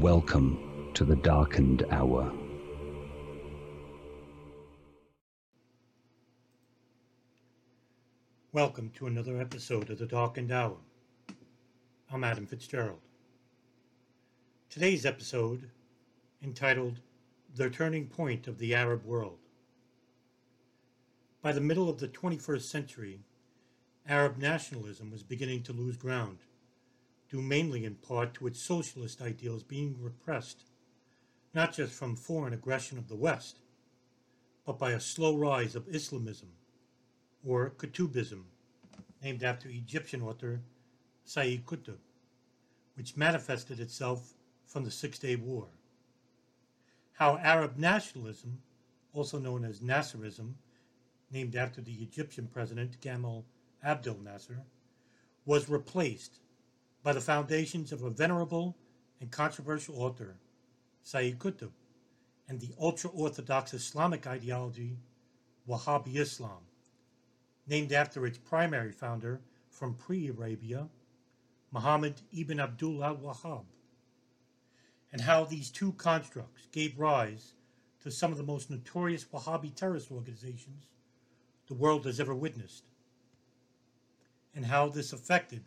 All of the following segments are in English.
Welcome to the darkened hour. Welcome to another episode of The Darkened Hour. I'm Adam Fitzgerald. Today's episode, entitled The Turning Point of the Arab World. By the middle of the 21st century, Arab nationalism was beginning to lose ground, due mainly in part to its socialist ideals being repressed, not just from foreign aggression of the West, but by a slow rise of Islamism or Qutbism, named after Egyptian author Sayyid Qutb, which manifested itself from the Six Day War. How Arab nationalism, also known as Nasserism, named after the Egyptian president Gamal Abdel Nasser, was replaced by the foundations of a venerable and controversial author, Sayyid Qutb, and the ultra Orthodox Islamic ideology, Wahhabi Islam named after its primary founder from pre Arabia, Muhammad ibn Abdul al Wahhab, and how these two constructs gave rise to some of the most notorious Wahhabi terrorist organizations the world has ever witnessed, and how this affected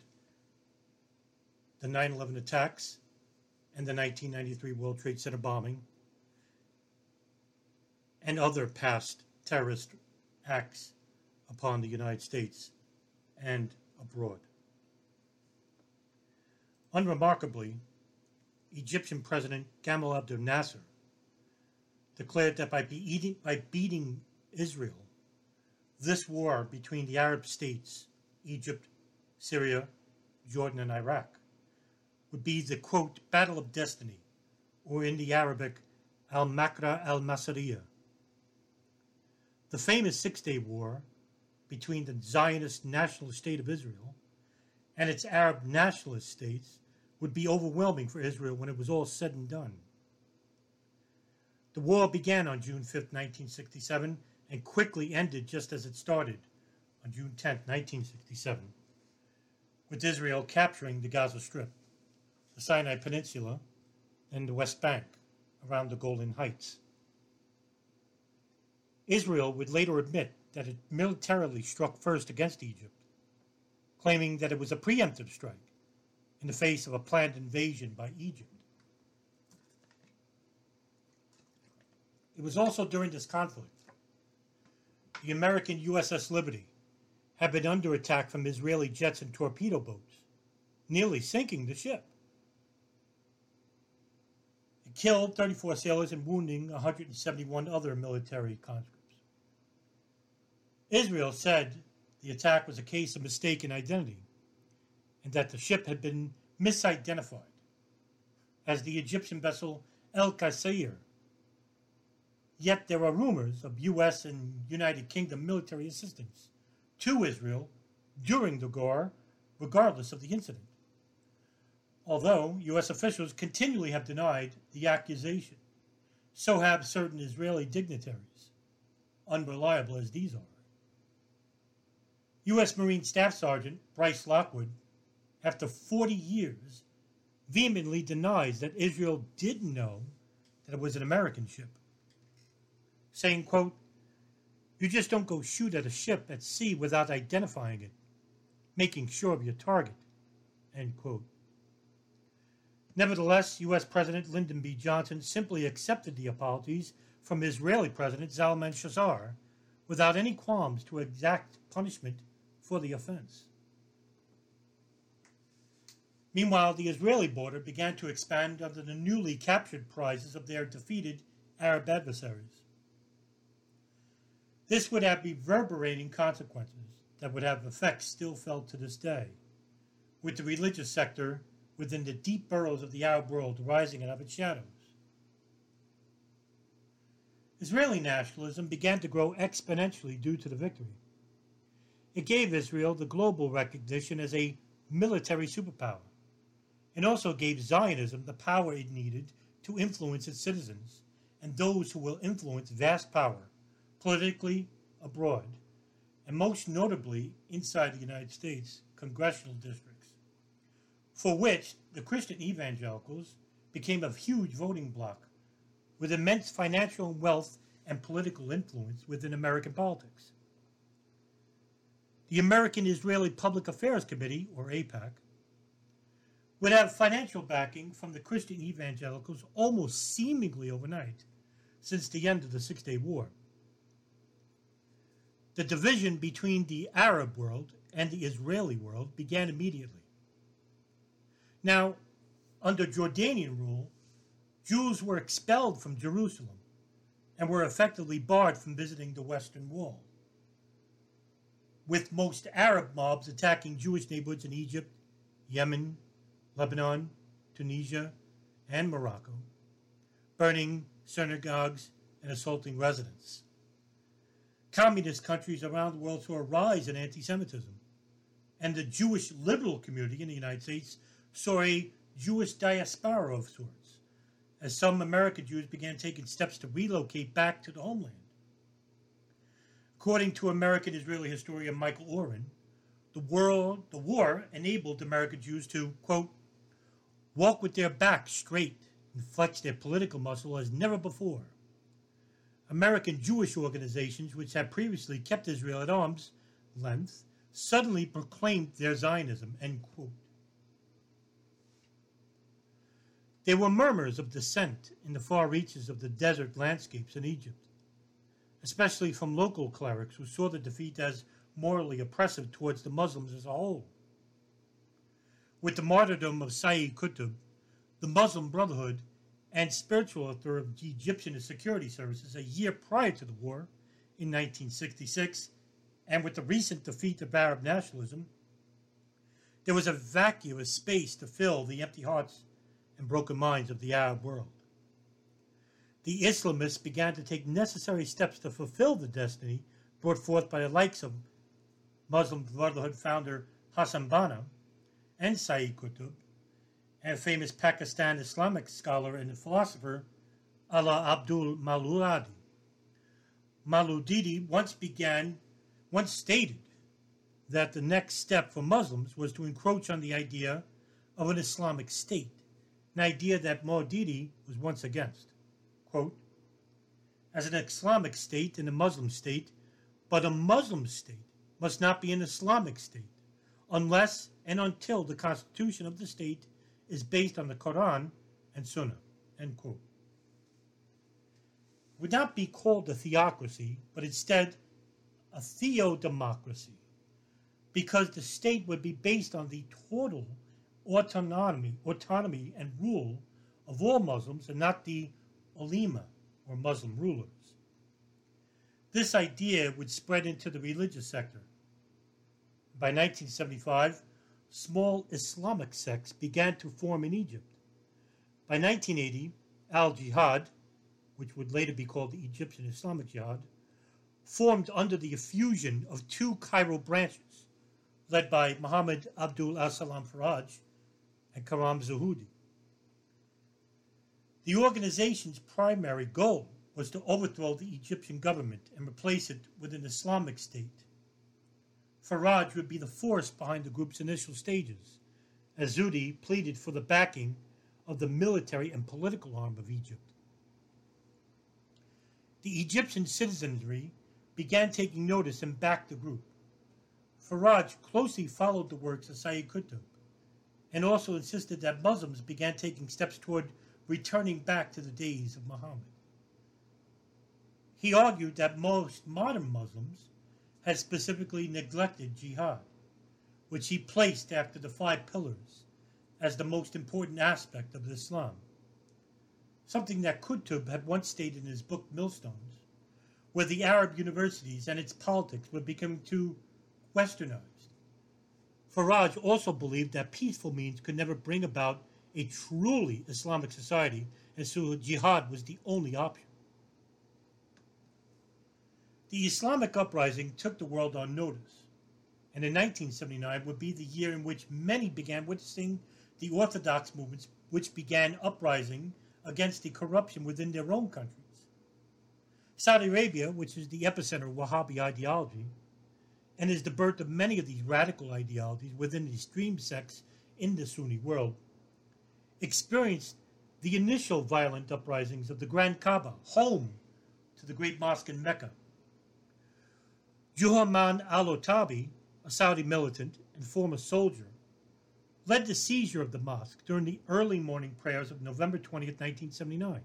the 9 11 attacks and the 1993 World Trade Center bombing and other past terrorist acts upon the United States and abroad. Unremarkably, Egyptian President Gamal Abdel Nasser declared that by, beating, by beating Israel, this war between the Arab states, Egypt, Syria, Jordan, and Iraq, would be the quote, battle of destiny, or in the Arabic, al Makra al Masriya. The famous Six Day War between the Zionist national state of Israel and its Arab nationalist states would be overwhelming for Israel when it was all said and done. The war began on June 5, 1967, and quickly ended just as it started on June 10, 1967, with Israel capturing the Gaza Strip, the Sinai Peninsula, and the West Bank around the Golan Heights. Israel would later admit that it militarily struck first against Egypt, claiming that it was a preemptive strike in the face of a planned invasion by Egypt. It was also during this conflict the American USS Liberty had been under attack from Israeli jets and torpedo boats, nearly sinking the ship. Killed 34 sailors and wounding 171 other military conscripts. Israel said the attack was a case of mistaken identity and that the ship had been misidentified as the Egyptian vessel El Quseir. Yet there are rumors of U.S. and United Kingdom military assistance to Israel during the war, regardless of the incident. Although U.S. officials continually have denied the accusation, so have certain Israeli dignitaries, unreliable as these are. U.S. Marine Staff Sergeant Bryce Lockwood, after 40 years, vehemently denies that Israel did know that it was an American ship, saying, quote, You just don't go shoot at a ship at sea without identifying it, making sure of your target, end quote. Nevertheless, U.S. President Lyndon B. Johnson simply accepted the apologies from Israeli President Zalman Shazar without any qualms to exact punishment for the offense. Meanwhile, the Israeli border began to expand under the newly captured prizes of their defeated Arab adversaries. This would have reverberating consequences that would have effects still felt to this day, with the religious sector within the deep burrows of the Arab world rising out of its shadows. Israeli nationalism began to grow exponentially due to the victory. It gave Israel the global recognition as a military superpower and also gave Zionism the power it needed to influence its citizens and those who will influence vast power politically abroad, and most notably inside the United States congressional districts, for which the Christian evangelicals became a huge voting bloc with immense financial wealth and political influence within American politics. The American Israeli Public Affairs Committee, or AIPAC, would have financial backing from the Christian evangelicals almost seemingly overnight since the end of the Six Day War. The division between the Arab world and the Israeli world began immediately. Now, under Jordanian rule, Jews were expelled from Jerusalem and were effectively barred from visiting the Western Wall. With most Arab mobs attacking Jewish neighborhoods in Egypt, Yemen, Lebanon, Tunisia, and Morocco, burning synagogues and assaulting residents. Communist countries around the world saw a rise in anti Semitism, and the Jewish liberal community in the United States saw a Jewish diaspora of sorts, as some American Jews began taking steps to relocate back to the homeland. According to American Israeli historian Michael Oren, the, world, the war enabled American Jews to, quote, walk with their backs straight and flex their political muscle as never before. American Jewish organizations, which had previously kept Israel at arm's length, suddenly proclaimed their Zionism. End quote. There were murmurs of dissent in the far reaches of the desert landscapes in Egypt, especially from local clerics who saw the defeat as morally oppressive towards the Muslims as a whole. With the martyrdom of Sayyid Qutb, the Muslim Brotherhood, and spiritual authority of the Egyptian security services a year prior to the war, in 1966, and with the recent defeat of Arab nationalism, there was a vacuous space to fill the empty hearts and broken minds of the Arab world. The Islamists began to take necessary steps to fulfill the destiny brought forth by the likes of Muslim Brotherhood founder Hassan Banna and Sayyid Qutb, and famous Pakistan Islamic scholar and philosopher Allah Abdul Maududi. Maududi once began, once stated that the next step for Muslims was to encroach on the idea of an Islamic state an idea that Maududi was once against. Quote, As an Islamic state and a Muslim state, but a Muslim state must not be an Islamic state unless and until the constitution of the state is based on the Quran and Sunnah. End quote. Would not be called a theocracy, but instead a theodemocracy, because the state would be based on the total autonomy, autonomy and rule of all Muslims and not the ulema or Muslim rulers. This idea would spread into the religious sector. By 1975, small Islamic sects began to form in Egypt. By 1980, Al Jihad, which would later be called the Egyptian Islamic Jihad, formed under the effusion of two Cairo branches, led by Muhammad Abdul Al-Salam Faraj and Karam Zuhudi. The organization's primary goal was to overthrow the Egyptian government and replace it with an Islamic state. Faraj would be the force behind the group's initial stages, as Zudi pleaded for the backing of the military and political arm of Egypt. The Egyptian citizenry began taking notice and backed the group. Faraj closely followed the works of Sayyid Qutb and also insisted that Muslims began taking steps toward returning back to the days of Muhammad. He argued that most modern Muslims had specifically neglected jihad, which he placed after the five pillars as the most important aspect of Islam. Something that Qutb had once stated in his book Milestones, where the Arab universities and its politics were becoming too westernized. Faraj also believed that peaceful means could never bring about a truly Islamic society, and so jihad was the only option. The Islamic uprising took the world on notice, and in 1979 would be the year in which many began witnessing the Orthodox movements which began uprising against the corruption within their own countries. Saudi Arabia, which is the epicenter of Wahhabi ideology, and is the birth of many of these radical ideologies within the extreme sects in the Sunni world, experienced the initial violent uprisings of the Grand Kaaba, home to the great mosque in Mecca. Juhayman al-Otabi, a Saudi militant and former soldier, led the seizure of the mosque during the early morning prayers of November 20, 1979.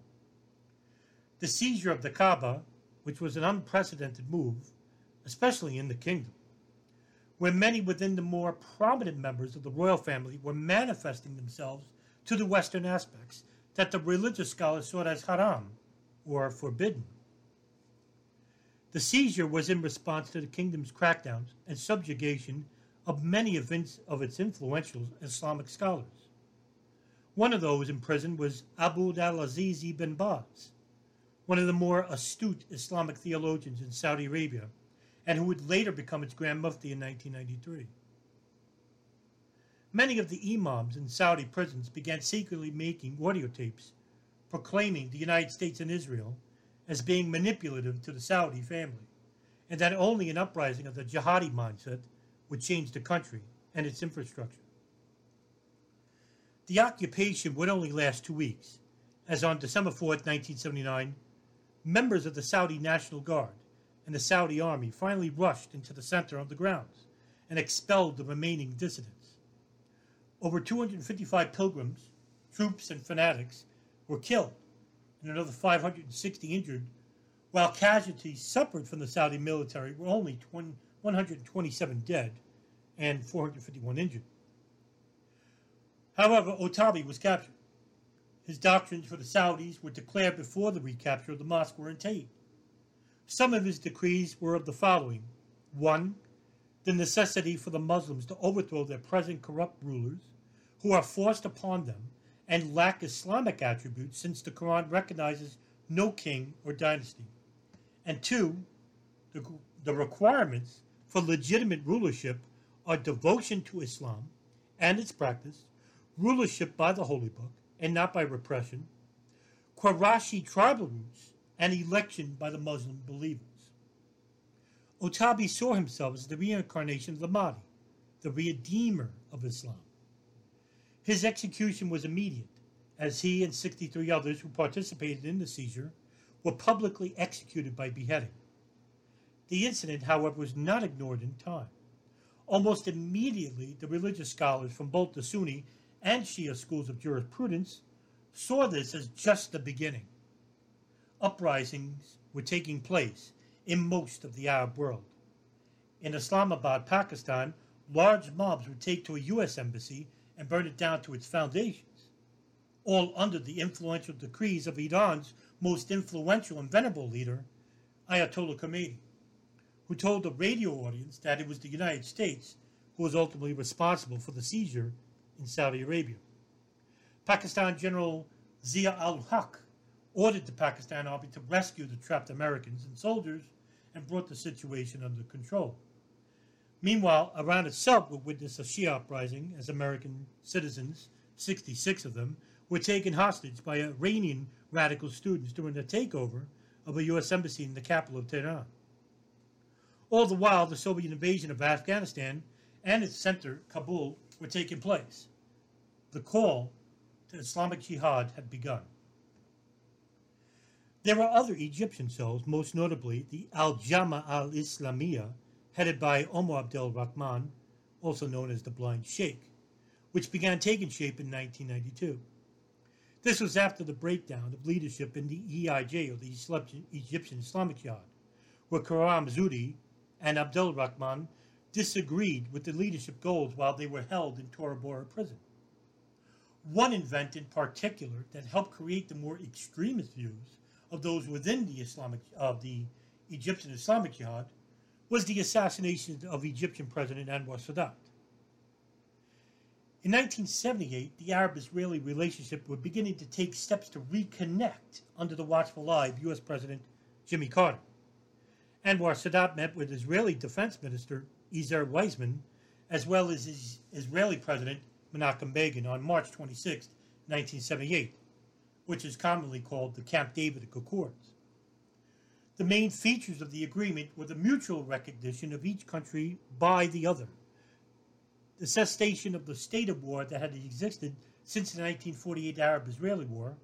The seizure of the Kaaba, which was an unprecedented move, especially in the kingdom, where many within the more prominent members of the royal family were manifesting themselves to the Western aspects that the religious scholars saw as haram, or forbidden. The seizure was in response to the kingdom's crackdowns and subjugation of many of its, influential Islamic scholars. One of those imprisoned was Abd al-Aziz ibn Baz, one of the more astute Islamic theologians in Saudi Arabia, and who would later become its Grand Mufti in 1993. Many of the imams in Saudi prisons began secretly making audio tapes proclaiming the United States and Israel as being manipulative to the Saudi family, and that only an uprising of the jihadi mindset would change the country and its infrastructure. The occupation would only last two weeks, as on December 4, 1979, members of the Saudi National Guard and the Saudi army finally rushed into the center of the grounds and expelled the remaining dissidents. Over 255 pilgrims, troops, and fanatics were killed, and another 560 injured, while casualties suffered from the Saudi military were only 20, 127 dead and 451 injured. However, Otabi was captured. His doctrines for the Saudis were declared before the recapture of the mosque were attained. Some of his decrees were of the following 1. The necessity for the Muslims to overthrow their present corrupt rulers, who are forced upon them and lack Islamic attributes since the Quran recognizes no king or dynasty. And 2. The, the requirements for legitimate rulership are devotion to Islam and its practice, rulership by the Holy Book and not by repression, Qurayshi tribal roots, and election by the Muslim believers. Otabi saw himself as the reincarnation of the Mahdi, the redeemer of Islam. His execution was immediate, as he and 63 others who participated in the seizure were publicly executed by beheading. The incident, however, was not ignored in time. Almost immediately, the religious scholars from both the Sunni and Shia schools of jurisprudence saw this as just the beginning uprisings were taking place in most of the Arab world. In Islamabad, Pakistan, large mobs would take to a U.S. embassy and burn it down to its foundations, all under the influential decrees of Iran's most influential and venerable leader, Ayatollah Khomeini, who told a radio audience that it was the United States who was ultimately responsible for the seizure in Saudi Arabia. Pakistan General Zia al Haq ordered the Pakistan Army to rescue the trapped Americans and soldiers and brought the situation under control. Meanwhile, Iran itself would witness a Shia uprising as American citizens, 66 of them, were taken hostage by Iranian radical students during the takeover of a U.S. embassy in the capital of Tehran. All the while, the Soviet invasion of Afghanistan and its center, Kabul, were taking place. The call to Islamic Jihad had begun. There were other Egyptian cells, most notably the Al Jama al Islamiyah, headed by Omar Abdel Rahman, also known as the Blind Sheikh, which began taking shape in 1992. This was after the breakdown of leadership in the EIJ, or the Egyptian Islamic Jihad, where Karam Zudi and Abdel Rahman disagreed with the leadership goals while they were held in Tora Bora prison. One event in particular that helped create the more extremist views of those within the Islamic of the Egyptian Islamic Jihad was the assassination of Egyptian President Anwar Sadat. In 1978, the Arab Israeli relationship was beginning to take steps to reconnect under the watchful eye of U.S. President Jimmy Carter. Anwar Sadat met with Israeli Defense Minister Ezer Weizman, as well as his Israeli President Menachem Begin on March 26, 1978, which is commonly called the Camp David Accords. The main features of the agreement were the mutual recognition of each country by the other, the cessation of the state of war that had existed since the 1948 Arab Israeli War,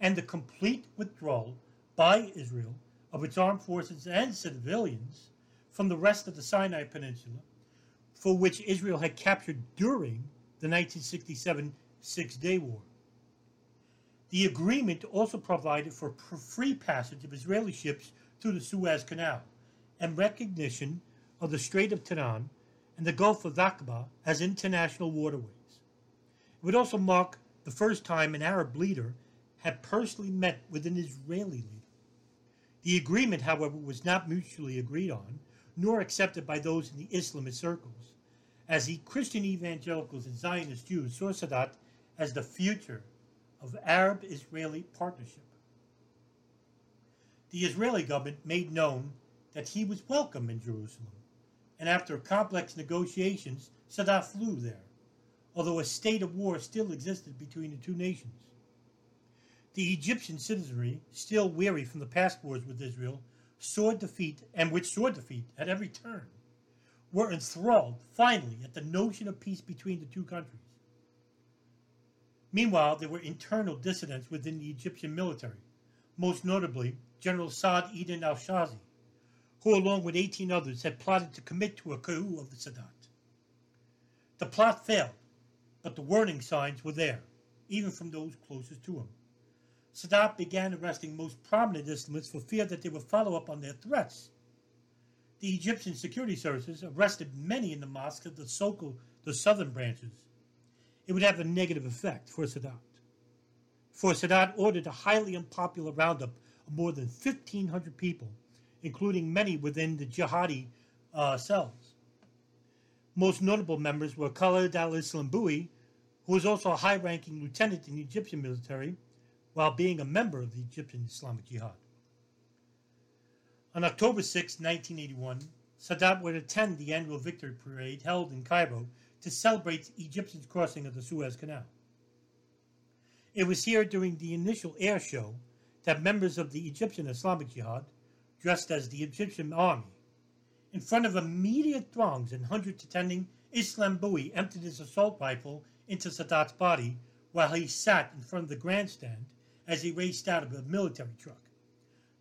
and the complete withdrawal by Israel of its armed forces and civilians from the rest of the Sinai Peninsula, for which Israel had captured during the 1967 Six Day War. The agreement also provided for free passage of Israeli ships through the Suez Canal and recognition of the Strait of Tiran and the Gulf of Aqaba as international waterways. It would also mark the first time an Arab leader had personally met with an Israeli leader. The agreement, however, was not mutually agreed on, nor accepted by those in the Islamist circles, as the Christian evangelicals and Zionist Jews saw Sadat as the future of Arab Israeli partnership. The Israeli government made known that he was welcome in Jerusalem, and after complex negotiations, Sadat flew there, although a state of war still existed between the two nations. The Egyptian citizenry, still weary from the past wars with Israel, saw defeat, and which saw defeat at every turn, were enthralled finally at the notion of peace between the two countries. Meanwhile, there were internal dissidents within the Egyptian military, most notably General Saad Eddin al Shazi, who, along with 18 others, had plotted to commit to a coup of the Sadat. The plot failed, but the warning signs were there, even from those closest to him. Sadat began arresting most prominent Islamists for fear that they would follow up on their threats. The Egyptian security services arrested many in the mosques of the Sokol, the southern branches. It would have a negative effect for Sadat. For Sadat ordered a highly unpopular roundup of more than 1,500 people, including many within the jihadi uh, cells. Most notable members were Khalid al-Islambouli, who was also a high-ranking lieutenant in the Egyptian military, while being a member of the Egyptian Islamic Jihad. On October 6, 1981, Sadat would attend the annual victory parade held in Cairo to celebrate Egyptians' crossing of the Suez Canal. It was here during the initial air show that members of the Egyptian Islamic Jihad, dressed as the Egyptian army, in front of immediate throngs and hundreds attending, Islambouli emptied his assault rifle into Sadat's body while he sat in front of the grandstand as he raced out of a military truck.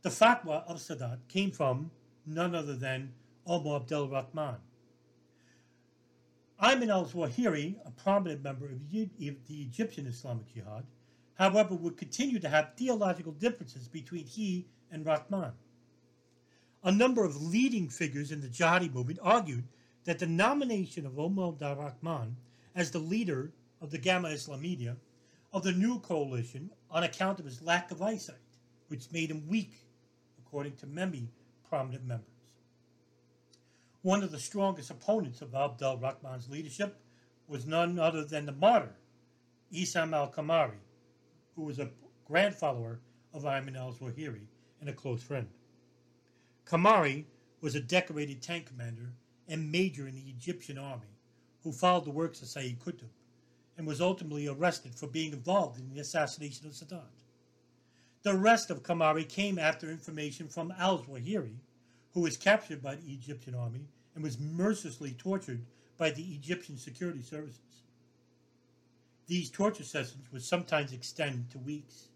The fatwa of Sadat came from none other than Omar Abdel Rahman. Ayman al Zawahiri, a prominent member of the Egyptian Islamic Jihad, however, would continue to have theological differences between he and Rahman. A number of leading figures in the jihadi movement argued that the nomination of Omar Abdel Rahman as the leader of the Gama Islamiyya of the new coalition on account of his lack of eyesight, which made him weak, according to many prominent members. One of the strongest opponents of Abdel Rahman's leadership was none other than the martyr, Isam al Kamari, who was a grandfather of Ayman al Zawahiri and a close friend. Kamari was a decorated tank commander and major in the Egyptian army who followed the works of Sayyid Qutb and was ultimately arrested for being involved in the assassination of Sadat. The arrest of Kamari came after information from al-Zawahiri, who was captured by the Egyptian army and was mercilessly tortured by the Egyptian security services. These torture sessions would sometimes extend to weeks.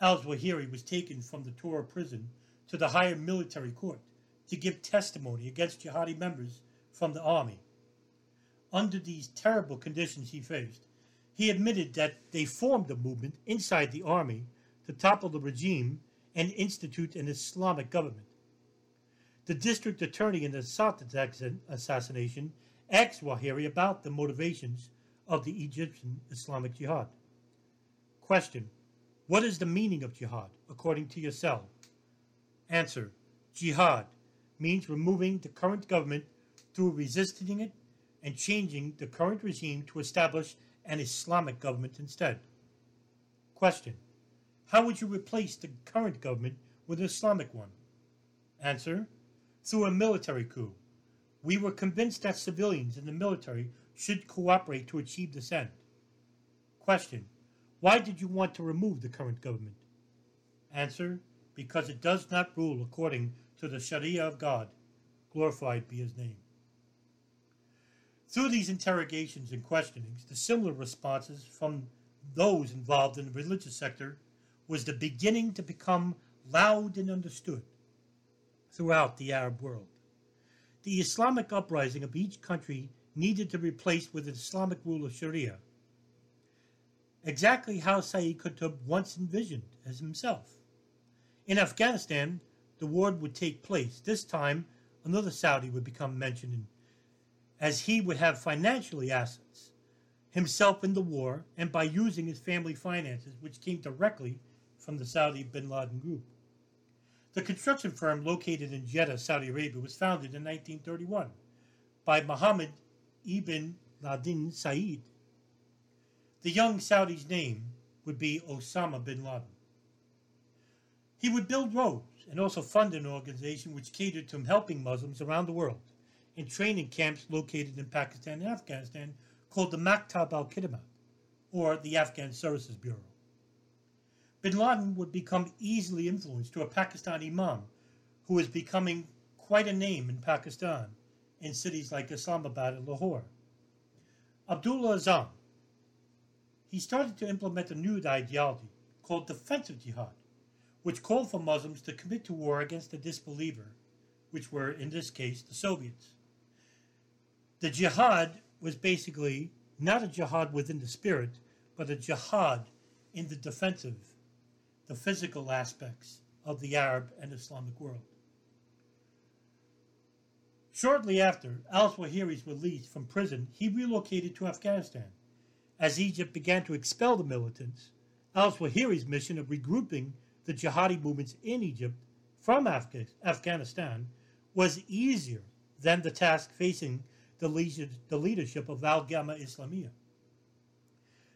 Al-Zawahiri was taken from the Tora prison to the higher military court to give testimony against jihadi members from the army under these terrible conditions he faced, he admitted that they formed a movement inside the army to topple the regime and institute an Islamic government. The district attorney in the Sadat assassination asked Zawahiri about the motivations of the Egyptian Islamic Jihad. Question What is the meaning of jihad, according to yourself? Answer Jihad means removing the current government through resisting it and changing the current regime to establish an Islamic government instead. Question How would you replace the current government with an Islamic one? Answer Through a military coup. We were convinced that civilians and the military should cooperate to achieve this end. Question Why did you want to remove the current government? Answer Because it does not rule according to the Sharia of God. Glorified be his name. Through these interrogations and questionings, the similar responses from those involved in the religious sector was the beginning to become loud and understood throughout the Arab world. The Islamic uprising of each country needed to be replaced with an Islamic rule of Sharia, exactly how Sayyid Qutb once envisioned as himself. In Afghanistan, the war would take place. This time, another Saudi would become mentioned, as he would have financially assets himself in the war and by using his family finances, which came directly from the Saudi bin Laden group. The construction firm located in Jeddah, Saudi Arabia, was founded in 1931 by Mohammed ibn Laden Said. The young Saudi's name would be Osama bin Laden. He would build roads and also fund an organization which catered to helping Muslims around the world in training camps located in Pakistan and Afghanistan called the Maktab al Khidmat, or the Afghan Services Bureau. Bin Laden would become easily influenced to a Pakistani imam who was becoming quite a name in Pakistan in cities like Islamabad and Lahore. Abdullah Azam, he started to implement a new ideology called defensive jihad, which called for Muslims to commit to war against the disbeliever, which were, in this case, the Soviets. The jihad was basically not a jihad within the spirit, but a jihad in the defensive, the physical aspects of the Arab and Islamic world. Shortly after al-Zawahiri's release from prison, he relocated to Afghanistan. As Egypt began to expel the militants, al-Zawahiri's mission of regrouping the jihadi movements in Egypt from Afghanistan was easier than the task facing the, the leadership of Al-Gama Islamiyah.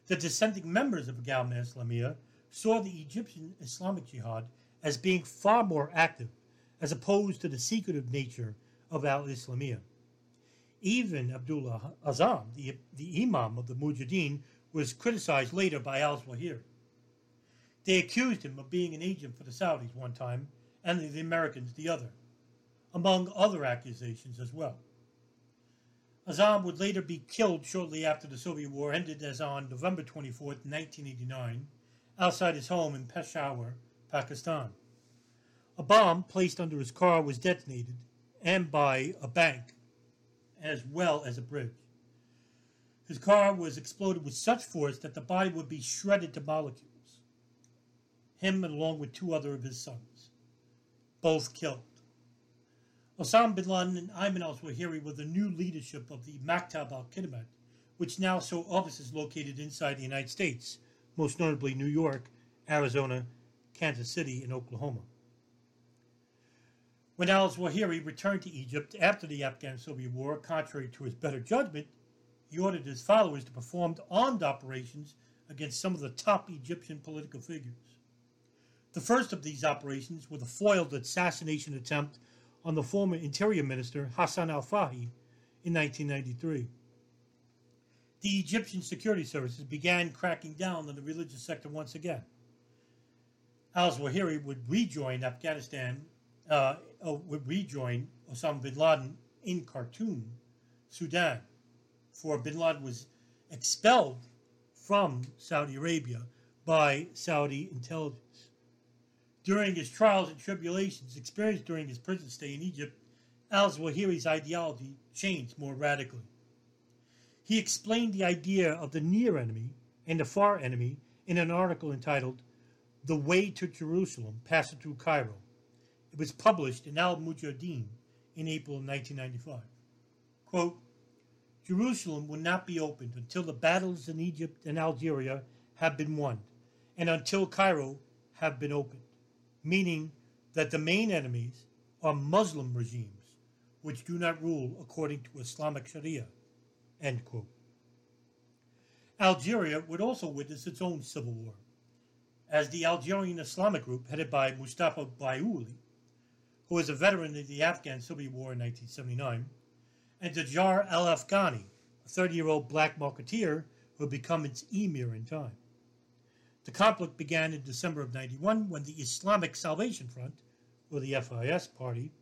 The dissenting members of Al Gama Islamiyah saw the Egyptian Islamic Jihad as being far more active as opposed to the secretive nature of al Islamiyah. Even Abdullah Azam, the, the Imam of the Mujahideen, was criticized later by al Zawahiri. They accused him of being an agent for the Saudis one time and the Americans the other, among other accusations as well. Azam would later be killed shortly after the Soviet war ended, as on November 24, 1989, outside his home in Peshawar, Pakistan. A bomb placed under his car was detonated, and by a bank, as well as a bridge. His car was exploded with such force that the body would be shredded to molecules. Him, and along with two other of his sons, both killed. Osama bin Laden and Ayman al-Zawahiri were the new leadership of the Maktab al-Khidmat, which now saw offices located inside the United States, most notably New York, Arizona, Kansas City, and Oklahoma. When al-Zawahiri returned to Egypt after the Afghan-Soviet War, contrary to his better judgment, he ordered his followers to perform armed operations against some of the top Egyptian political figures. The first of these operations was the foiled assassination attempt on the former Interior Minister Hassan al-Fahi in 1993. The Egyptian security services began cracking down on the religious sector once again. Al-Zawahiri would rejoin Afghanistan uh, uh, would rejoin Osama bin Laden in Khartoum, Sudan, for bin Laden was expelled from Saudi Arabia by Saudi intelligence. During his trials and tribulations experienced during his prison stay in Egypt, al Zawahiri's ideology changed more radically. He explained the idea of the near enemy and the far enemy in an article entitled The Way to Jerusalem, Passing Through Cairo. It was published in Al Mujahideen in April 1995. Quote, Jerusalem will not be opened until the battles in Egypt and Algeria have been won, and until Cairo have been opened, meaning that the main enemies are Muslim regimes which do not rule according to Islamic Sharia. End quote. Algeria would also witness its own civil war, as the Algerian Islamic group headed by Mustafa Bayouli, who was a veteran of the Afghan Civil War in 1979, and Tajar al Afghani, a 30 year old black marketeer who would become its emir in time. The conflict began in December of 91 when the Islamic Salvation Front, or the FIS party,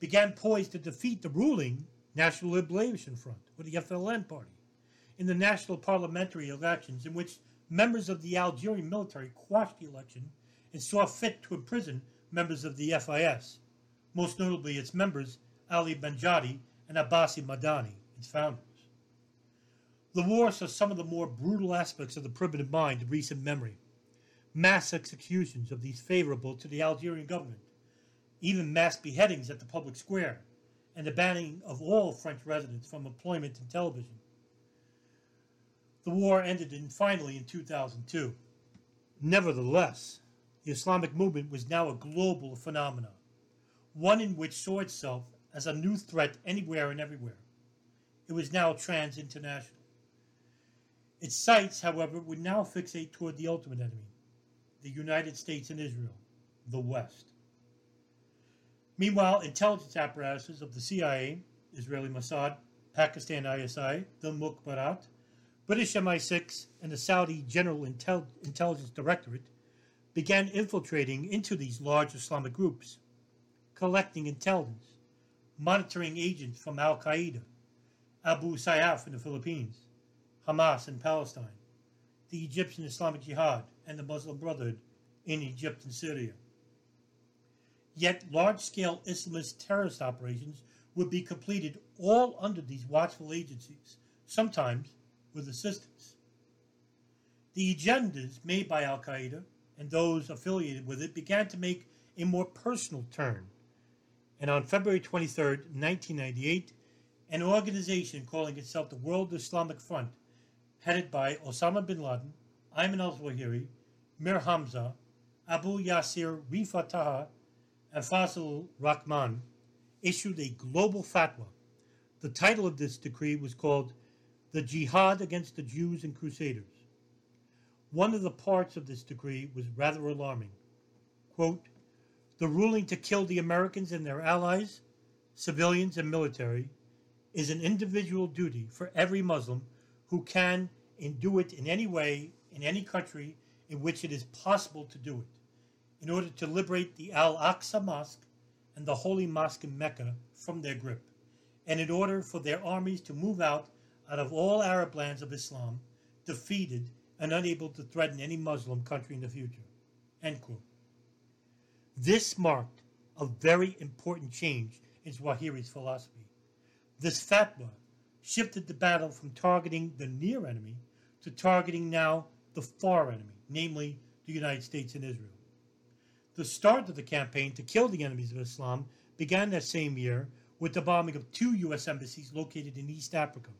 began poised to defeat the ruling National Liberation Front, or the FLN party, in the national parliamentary elections in which members of the Algerian military quashed the election and saw fit to imprison members of the FIS, most notably its members Ali Belhadj and Abbasi Madani, its founders. The war saw some of the more brutal aspects of the primitive mind of recent memory. Mass executions of these favorable to the Algerian government, even mass beheadings at the public square, and the banning of all French residents from employment in television. The war ended in, finally in 2002. Nevertheless, the Islamic movement was now a global phenomenon, one in which saw itself as a new threat anywhere and everywhere. It was now trans international. Its sights, however, would now fixate toward the ultimate enemy the United States and Israel, the West. Meanwhile, intelligence apparatuses of the CIA, Israeli Mossad, Pakistan ISI, the Mukhabarat, British MI6, and the Saudi General Intel- Intelligence Directorate began infiltrating into these large Islamic groups, collecting intelligence, monitoring agents from Al Qaeda, Abu Sayyaf in the Philippines, Hamas in Palestine, the Egyptian Islamic Jihad, and the Muslim Brotherhood in Egypt and Syria. Yet large scale Islamist terrorist operations would be completed all under these watchful agencies, sometimes with assistance. The agendas made by Al Qaeda and those affiliated with it began to make a more personal turn. And on February 23, 1998, an organization calling itself the World Islamic Front, headed by Osama bin Laden, Ayman al Zawahiri, Mir Hamza, Abu Yasir Rifa Fazl Rahman, issued a global fatwa. The title of this decree was called The Jihad Against the Jews and Crusaders. One of the parts of this decree was rather alarming. Quote, the ruling to kill the Americans and their allies, civilians and military, is an individual duty for every Muslim who can and do it in any way in any country in which it is possible to do it, in order to liberate the Al Aqsa Mosque and the Holy Mosque in Mecca from their grip, and in order for their armies to move out out of all Arab lands of Islam, defeated and unable to threaten any Muslim country in the future. This marked a very important change in Zawahiri's philosophy. This fatwa shifted the battle from targeting the near enemy to targeting now the far enemy, namely the United States and Israel. The start of the campaign to kill the enemies of Islam began that same year with the bombing of two U.S. embassies located in East Africa.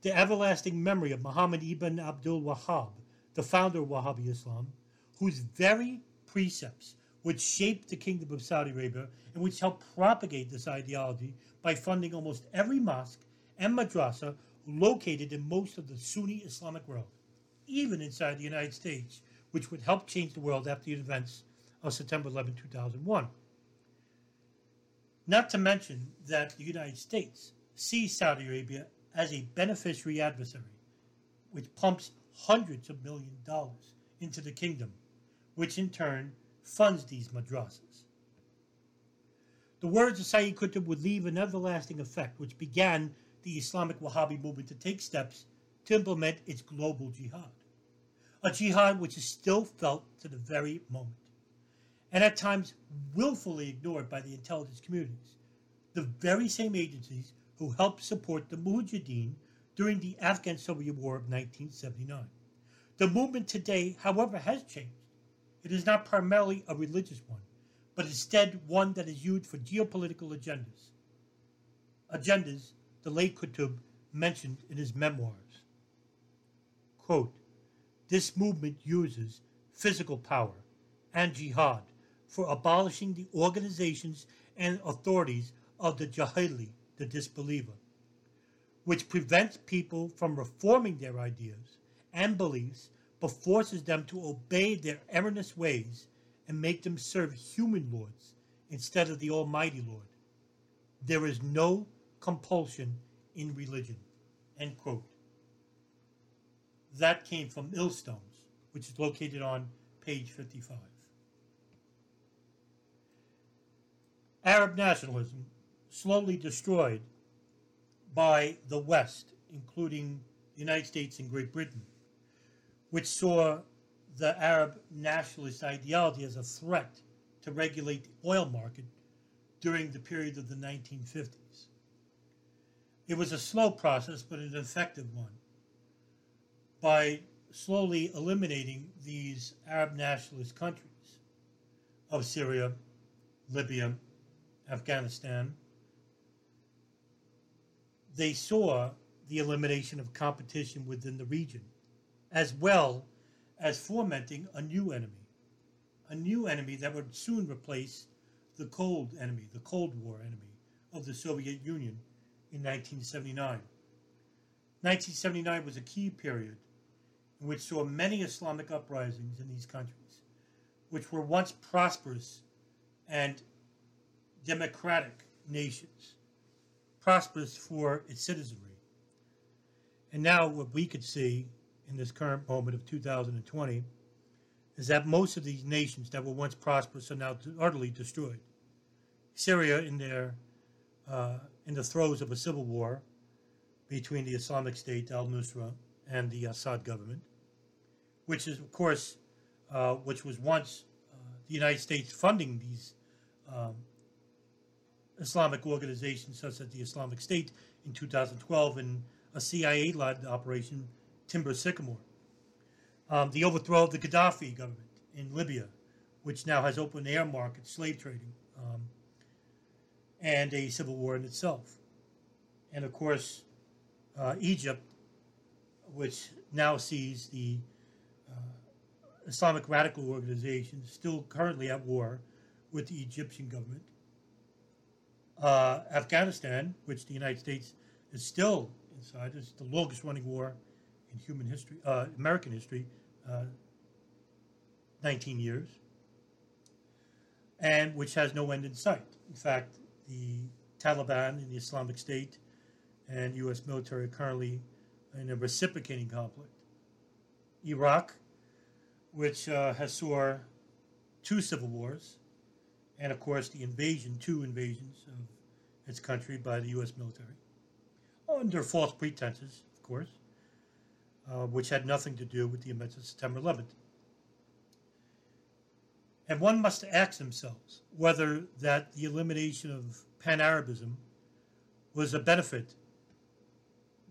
The everlasting memory of Muhammad ibn Abdul Wahhab, the founder of Wahhabi Islam, whose very precepts would shape the kingdom of Saudi Arabia and which helped propagate this ideology by funding almost every mosque and madrasa located in most of the Sunni Islamic world, even inside the United States, which would help change the world after the events of September 11, 2001. Not to mention that the United States sees Saudi Arabia as a beneficiary adversary, which pumps hundreds of million dollars into the kingdom, which in turn funds these madrasas. The words of Sayyid Qutb would leave an everlasting effect, which began the Islamic Wahhabi movement to take steps to implement its global jihad. A jihad which is still felt to the very moment, and at times willfully ignored by the intelligence communities, the very same agencies who helped support the Mujahideen during the Afghan Soviet War of 1979. The movement today, however, has changed. It is not primarily a religious one, but instead one that is used for geopolitical agendas. Agendas the late Qutb mentioned in his memoirs. Quote, this movement uses physical power and jihad for abolishing the organizations and authorities of the Jahili, the disbeliever, which prevents people from reforming their ideas and beliefs but forces them to obey their erroneous ways and make them serve human lords instead of the Almighty Lord. There is no compulsion in religion. End quote. That came from Milestones, which is located on page 55. Arab nationalism, slowly destroyed by the West, including the United States and Great Britain, which saw the Arab nationalist ideology as a threat to regulate the oil market during the period of the 1950s. It was a slow process, but an effective one. By slowly eliminating these Arab nationalist countries of Syria, Libya, Afghanistan, they saw the elimination of competition within the region, as well as fomenting a new enemy, a new enemy that would soon replace the cold enemy, the Cold War enemy of the Soviet Union in 1979. 1979 was a key period in which saw many Islamic uprisings in these countries, which were once prosperous and democratic nations, prosperous for its citizenry. And now, what we could see in this current moment of 2020 is that most of these nations that were once prosperous are now utterly destroyed. Syria, in their uh, in the throes of a civil war between the Islamic State, al Nusra, and the Assad government, which is, of course, uh, which was once uh, the United States funding these um, Islamic organizations, such as the Islamic State in 2012 and a CIA led operation, Timber Sycamore. Um, the overthrow of the Gaddafi government in Libya, which now has open air market slave trading. Um, and a civil war in itself. And of course, uh, Egypt, which now sees the uh, Islamic radical organization still currently at war with the Egyptian government. Uh, Afghanistan, which the United States is still inside, is the longest running war in human history, uh, American history, uh, 19 years, and which has no end in sight. In fact, the Taliban and the Islamic State and U.S. military are currently in a reciprocating conflict. Iraq, which uh, has saw two civil wars, and of course the invasion, two invasions of its country by the U.S. military, under false pretenses, of course, uh, which had nothing to do with the events of September 11th. And one must ask themselves whether that the elimination of pan Arabism was a benefit.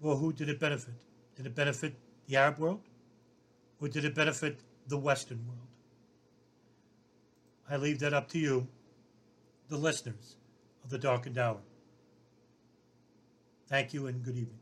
Well, who did it benefit? Did it benefit the Arab world? Or did it benefit the Western world? I leave that up to you, the listeners of the Darkened Hour. Thank you and good evening.